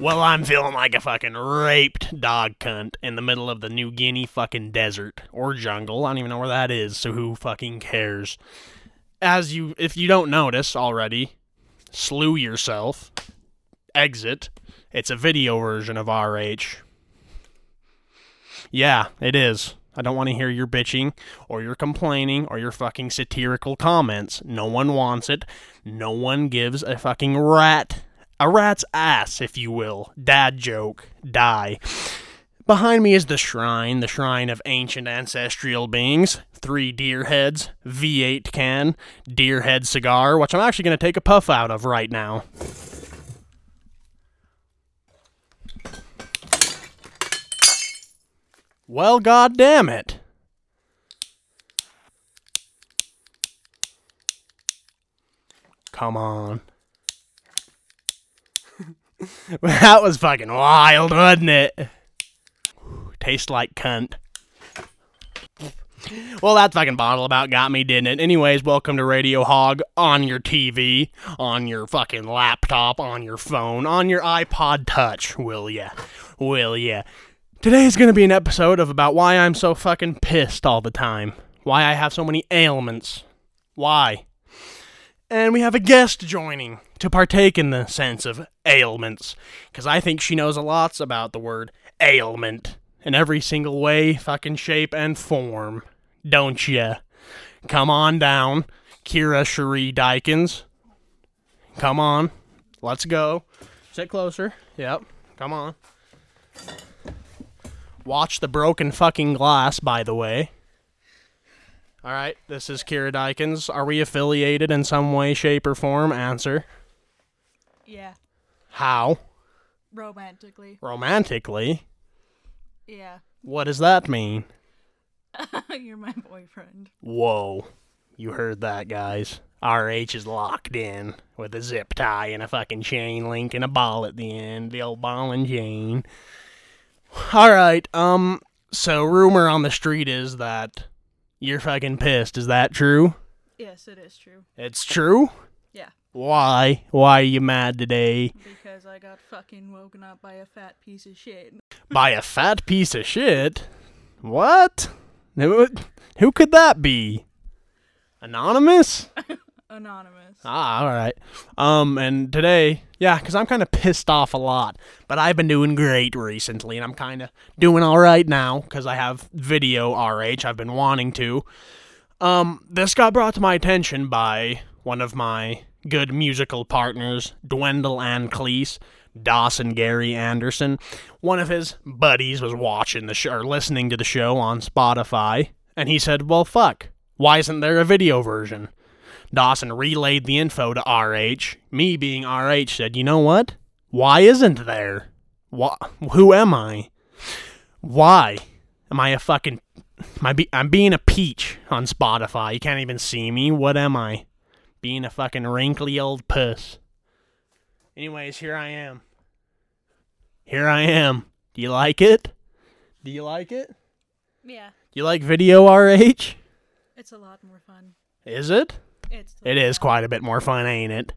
Well, I'm feeling like a fucking raped dog cunt in the middle of the New Guinea fucking desert or jungle. I don't even know where that is, so who fucking cares? As you, if you don't notice already, slew yourself. Exit. It's a video version of RH. Yeah, it is. I don't want to hear your bitching or your complaining or your fucking satirical comments. No one wants it. No one gives a fucking rat. A rat's ass, if you will. Dad joke. Die. Behind me is the shrine, the shrine of ancient ancestral beings. Three deer heads, V8 can, deer head cigar, which I'm actually going to take a puff out of right now. Well, god damn it. Come on. that was fucking wild, wasn't it? Tastes like cunt. Well, that fucking bottle about got me, didn't it? Anyways, welcome to Radio Hog on your TV, on your fucking laptop, on your phone, on your iPod Touch, will ya? Will ya? Today is gonna be an episode of about why I'm so fucking pissed all the time. Why I have so many ailments. Why? And we have a guest joining to partake in the sense of ailments. Because I think she knows a lot about the word ailment in every single way, fucking shape, and form. Don't ya? Come on down, Kira Cherie Dykins. Come on. Let's go. Sit closer. Yep. Come on. Watch the broken fucking glass, by the way. All right, this is Kira Dykins. Are we affiliated in some way, shape, or form? Answer. Yeah, How? romantically. Romantically? Yeah, What does that mean? you're my boyfriend. Whoa. You heard that, guys. RH is locked in with a zip tie and a fucking chain link and a ball at the end. The old ball and chain. Alright, um, so rumor on the street is that you're fucking pissed. Is that true? Yes, it is true. It's true? Yeah, Why? Why are you mad today? because I got fucking woken up by a fat piece of shit. By a fat piece of shit? What? Who, could that be? Anonymous? Anonymous. Ah, all right. Um, and today, yeah, because I'm kind of pissed off a lot, but I've been doing great recently, and I'm kind of doing all right now because I have video RH. I've been wanting to. Um, this got brought to my attention by one of my good musical partners, Dwendell and Cleese, Dawson Gary Anderson. One of his buddies was watching the show or listening to the show on Spotify, and he said, "Well, fuck, why isn't there a video version?" Dawson relayed the info to RH. Me being RH said, "You know what? Why isn't there? Why, who am I? Why am I a fucking? Am I be, I'm being a peach on Spotify. You can't even see me. What am I? Being a fucking wrinkly old puss. Anyways, here I am. Here I am. Do you like it? Do you like it? Yeah, Do you like video RH? it's a lot more fun. Is it? It's It is quite a bit more fun, ain't it?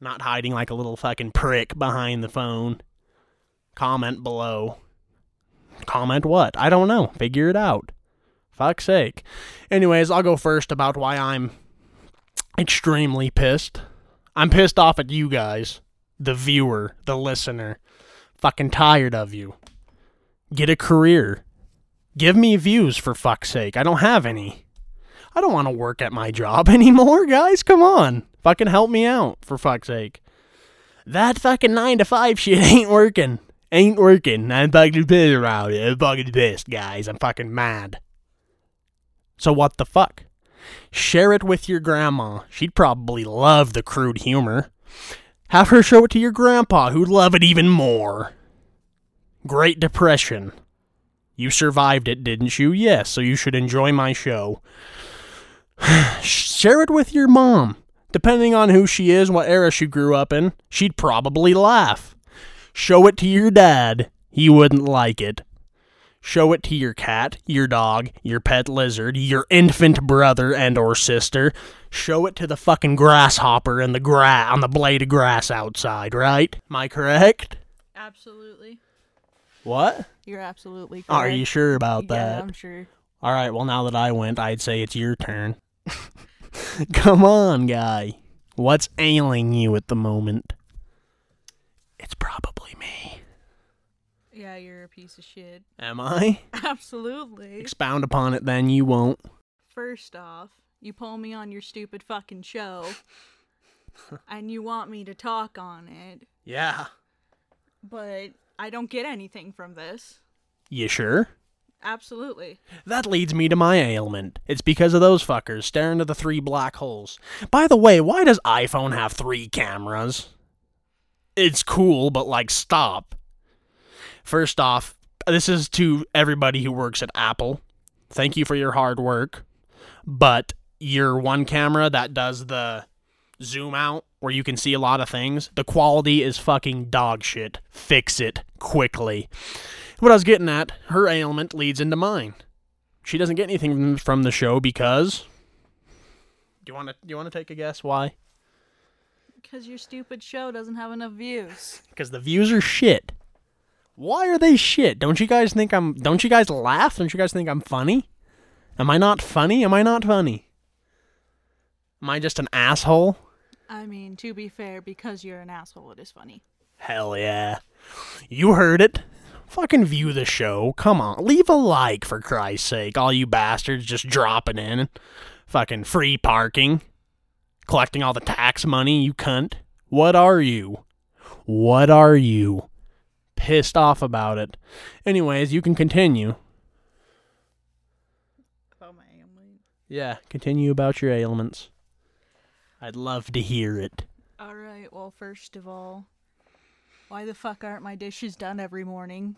Not hiding like a little fucking prick behind the phone. Comment below. Comment what? I don't know. Figure it out. Fuck's sake. Anyways, I'll go first about why I'm extremely pissed. I'm pissed off at you guys, the viewer, the listener. Fucking tired of you. Get a career. Give me views for fuck's sake. I don't have any. I don't want to work at my job anymore, guys. Come on. Fucking help me out, for fuck's sake. That fucking 9 to 5 shit ain't working. Ain't working. I'm fucking pissed around it. I'm fucking pissed, guys. I'm fucking mad. So what the fuck? Share it with your grandma. She'd probably love the crude humor. Have her show it to your grandpa, who'd love it even more. Great Depression. You survived it, didn't you? Yes, so you should enjoy my show. Share it with your mom. Depending on who she is, what era she grew up in, she'd probably laugh. Show it to your dad. He wouldn't like it. Show it to your cat, your dog, your pet lizard, your infant brother and or sister. Show it to the fucking grasshopper in the gra- on the blade of grass outside, right? Am I correct? Absolutely. What? You're absolutely correct. Are you sure about that? Yeah, that? I'm sure. All right, well, now that I went, I'd say it's your turn. Come on, guy. What's ailing you at the moment? It's probably me. Yeah, you're a piece of shit. Am I? Absolutely. Expound upon it then, you won't. First off, you pull me on your stupid fucking show, and you want me to talk on it, Yeah. but I don't get anything from this. You sure? Absolutely. That leads me to my ailment. It's because of those fuckers staring at the three black holes. By the way, why does iPhone have three cameras? It's cool, but like, stop. First off, this is to everybody who works at Apple. Thank you for your hard work. But your one camera that does the zoom out where you can see a lot of things, the quality is fucking dog shit. Fix it quickly. What I was getting at, her ailment leads into mine. She doesn't get anything from- from the show because. Do you want to? Do you want to take a guess why? Because your stupid show doesn't have enough views. Because the views are shit. Why are they shit? Don't you guys think I'm? Don't you guys laugh? Don't you guys think I'm funny? Am I not funny? Am I not funny? Am I just an asshole? I mean, to be fair, because you're an asshole, it is funny. Hell yeah. You heard it. Fucking view the show. Come on. Leave a like for Christ's sake. All you bastards just dropping in. Fucking free parking. Collecting all the tax money, you cunt. What are you? What are you? Pissed off about it. Anyways, you can continue. About my ailment. Yeah, continue about your ailments. I'd love to hear it. Alright, well, first of all, why the fuck aren't my dishes done every morning?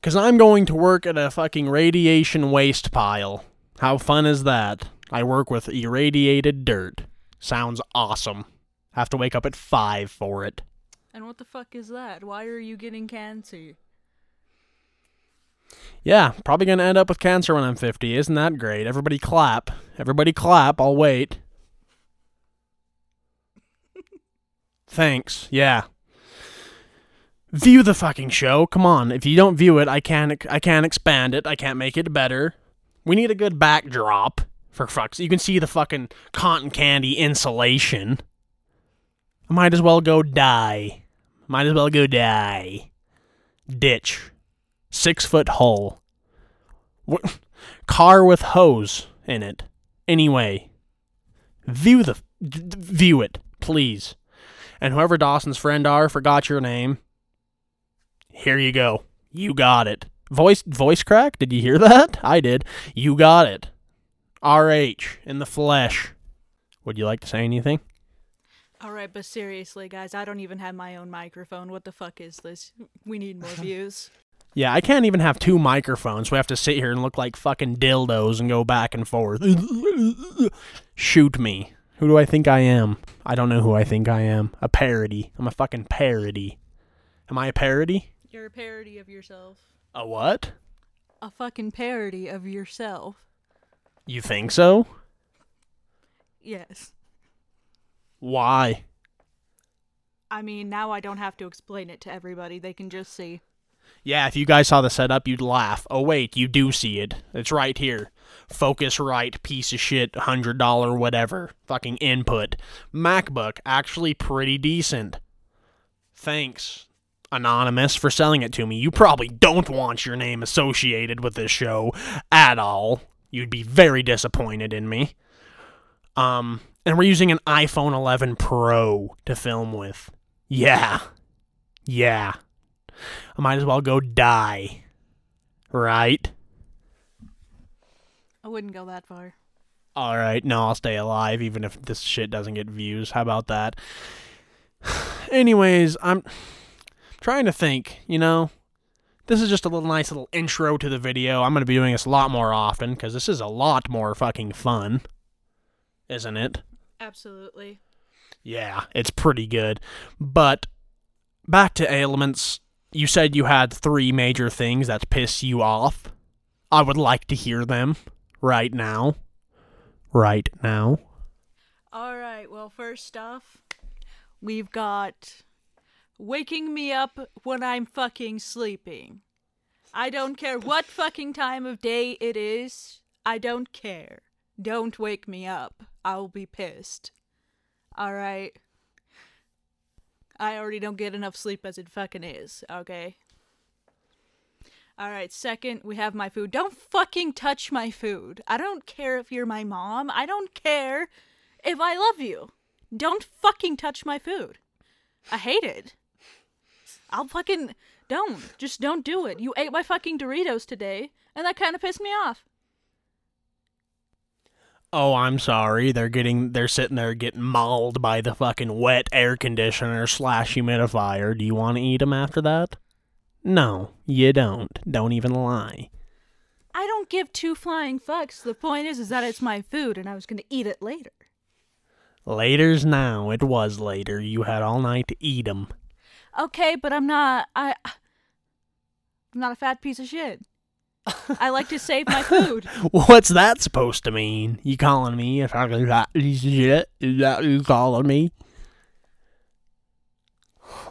Because I'm going to work at a fucking radiation waste pile. How fun is that? I work with irradiated dirt. Sounds awesome. Have to wake up at 5 for it. And what the fuck is that? Why are you getting cancer? Yeah, probably going to end up with cancer when I'm 50. Isn't that great? Everybody clap. Everybody clap. I'll wait. Thanks. Yeah. View the fucking show. Come on. If you don't view it, I can't I can't expand it. I can't make it better. We need a good backdrop for fucks. You can see the fucking cotton candy insulation. I might as well go die. Might as well go die. Ditch. Six foot hull. What? Car with hose in it. Anyway, view the view it, please. And whoever Dawson's friend are, forgot your name. Here you go. You got it. Voice voice crack? Did you hear that? I did. You got it. RH in the flesh. Would you like to say anything? Alright, but seriously, guys, I don't even have my own microphone. What the fuck is this? We need more views. Yeah, I can't even have two microphones. We have to sit here and look like fucking dildos and go back and forth. Shoot me. Who do I think I am? I don't know who I think I am. A parody. I'm a fucking parody. Am I a parody? You're a parody of yourself. A what? A fucking parody of yourself. You think so? Yes. Why? I mean, now I don't have to explain it to everybody. They can just see. Yeah, if you guys saw the setup, you'd laugh. Oh, wait, you do see it. It's right here. Focusrite, piece of shit, $100 whatever. Fucking input. MacBook, actually pretty decent. Thanks, Anonymous, for selling it to me. You probably don't want your name associated with this show at all. You'd be very disappointed in me. Um, and we're using an iPhone 11 Pro to film with. Yeah. Yeah. I might as well go die. Right? I wouldn't go that far. Alright, no, I'll stay alive even if this shit doesn't get views. How about that? Anyways, I'm trying to think, you know. This is just a little nice little intro to the video. I'm going to be doing this a lot more often because this is a lot more fucking fun. Isn't it? Absolutely. Yeah, it's pretty good. But back to ailments. You said you had three major things that piss you off. I would like to hear them right now. Right now. Alright, well, first off, we've got waking me up when I'm fucking sleeping. I don't care what fucking time of day it is. I don't care. Don't wake me up. I'll be pissed. Alright. I already don't get enough sleep as it fucking is, okay? Alright, second, we have my food. Don't fucking touch my food. I don't care if you're my mom. I don't care if I love you. Don't fucking touch my food. I hate it. I'll fucking. Don't. Just don't do it. You ate my fucking Doritos today, and that kind of pissed me off. Oh, I'm sorry. They're getting they're sitting there getting mauled by the fucking wet air conditioner slash humidifier. Do you want to eat them after that? No, you don't. Don't even lie. I don't give two flying fucks. The point is, is that it's my food, and I was gonna eat it later. Later's now. It was later. You had all night to eat 'em. Okay, but I'm not. I. I'm not a fat piece of shit. I like to save my food. What's that supposed to mean? You calling me fucking fat piece shit? Is that you calling me?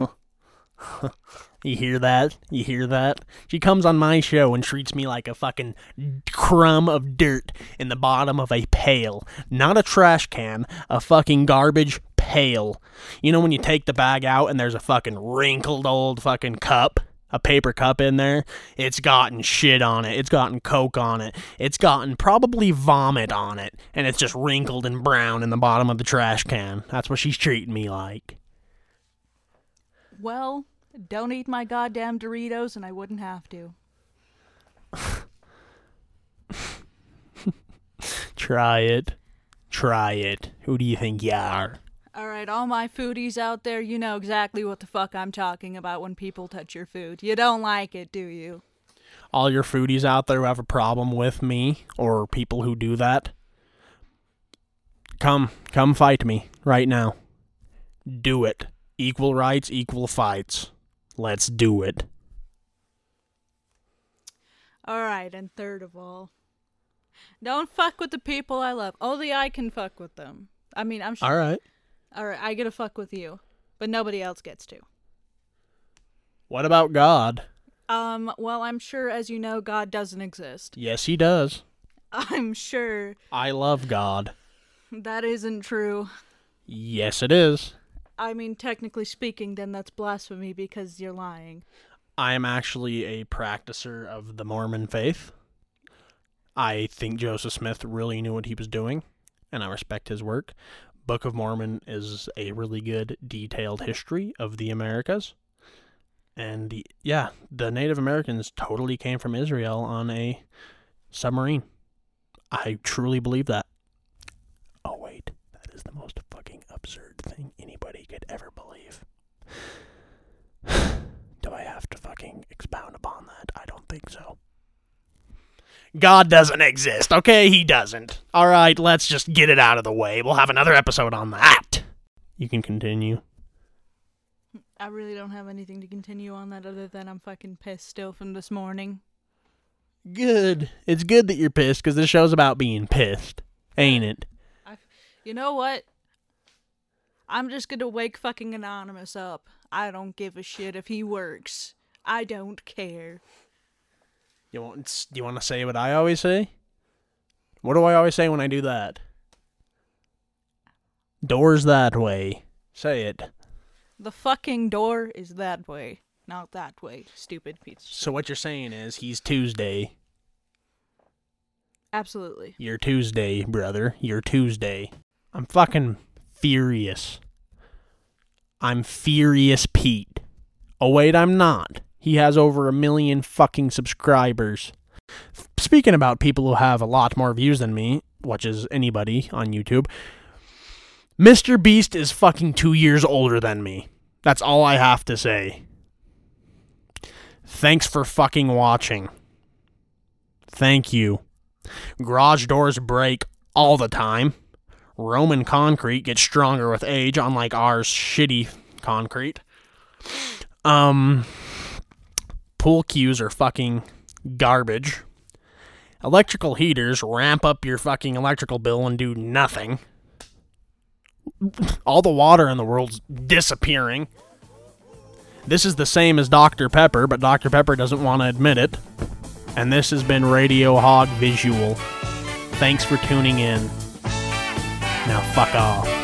you hear that? You hear that? She comes on my show and treats me like a fucking crumb of dirt in the bottom of a pail. Not a trash can, a fucking garbage pail. You know when you take the bag out and there's a fucking wrinkled old fucking cup? A paper cup in there, it's gotten shit on it. It's gotten coke on it. It's gotten probably vomit on it. And it's just wrinkled and brown in the bottom of the trash can. That's what she's treating me like. Well, don't eat my goddamn Doritos, and I wouldn't have to. Try it. Try it. Who do you think you are? Alright, all my foodies out there, you know exactly what the fuck I'm talking about when people touch your food. You don't like it, do you? All your foodies out there who have a problem with me or people who do that, come, come fight me right now. Do it. Equal rights, equal fights. Let's do it. Alright, and third of all, don't fuck with the people I love. Only I can fuck with them. I mean, I'm sure. All right. Alright, I get to fuck with you, but nobody else gets to. What about God? Um, well, I'm sure, as you know, God doesn't exist. Yes, he does. I'm sure I love God. that isn't true. Yes, it is. I mean, technically speaking, then that's blasphemy because you're lying. I am actually a practicer of the Mormon faith. I think Joseph Smith really knew what he was doing, and I respect his work. Book of Mormon is a really good, detailed history of the Americas. And the, yeah, the Native Americans totally came from Israel on a submarine. I truly believe that. Oh, wait. That is the most fucking absurd thing anybody could ever believe. Do I have to fucking expound upon that? I don't think so. God doesn't exist, okay? He doesn't. All right, let's just get it out of the way. We'll have another episode on that. You can continue. I really don't have anything to continue on that other than I'm fucking pissed still from this morning. Good. It's good that you're pissed because this show's about being pissed, ain't it? You know what? I'm just gonna wake fucking Anonymous up. I don't give a shit if he works. I don't care. You want? Do you want to say what I always say? What do I always say when I do that? Doors that way. Say it. The fucking door is that way, not that way, stupid piece. So what you're saying is he's Tuesday. Absolutely. You're Tuesday, brother. You're Tuesday. I'm fucking furious. I'm furious Pete. Oh wait, I'm not. He has over a million fucking subscribers. Speaking about people who have a lot more views than me, which is anybody on YouTube, Mr. Beast is fucking two years older than me. That's all I have to say. Thanks for fucking watching. Thank you. Garage doors break all the time. Roman concrete gets stronger with age, unlike ours shitty concrete. Um, pool cues are fucking garbage. Electrical heaters ramp up your fucking electrical bill and do nothing. All the water in the world's disappearing. This is the same as Dr. Pepper, but Dr. Pepper doesn't want to admit it. And this has been Radio Hog Visual. Thanks for tuning in. Now fuck off.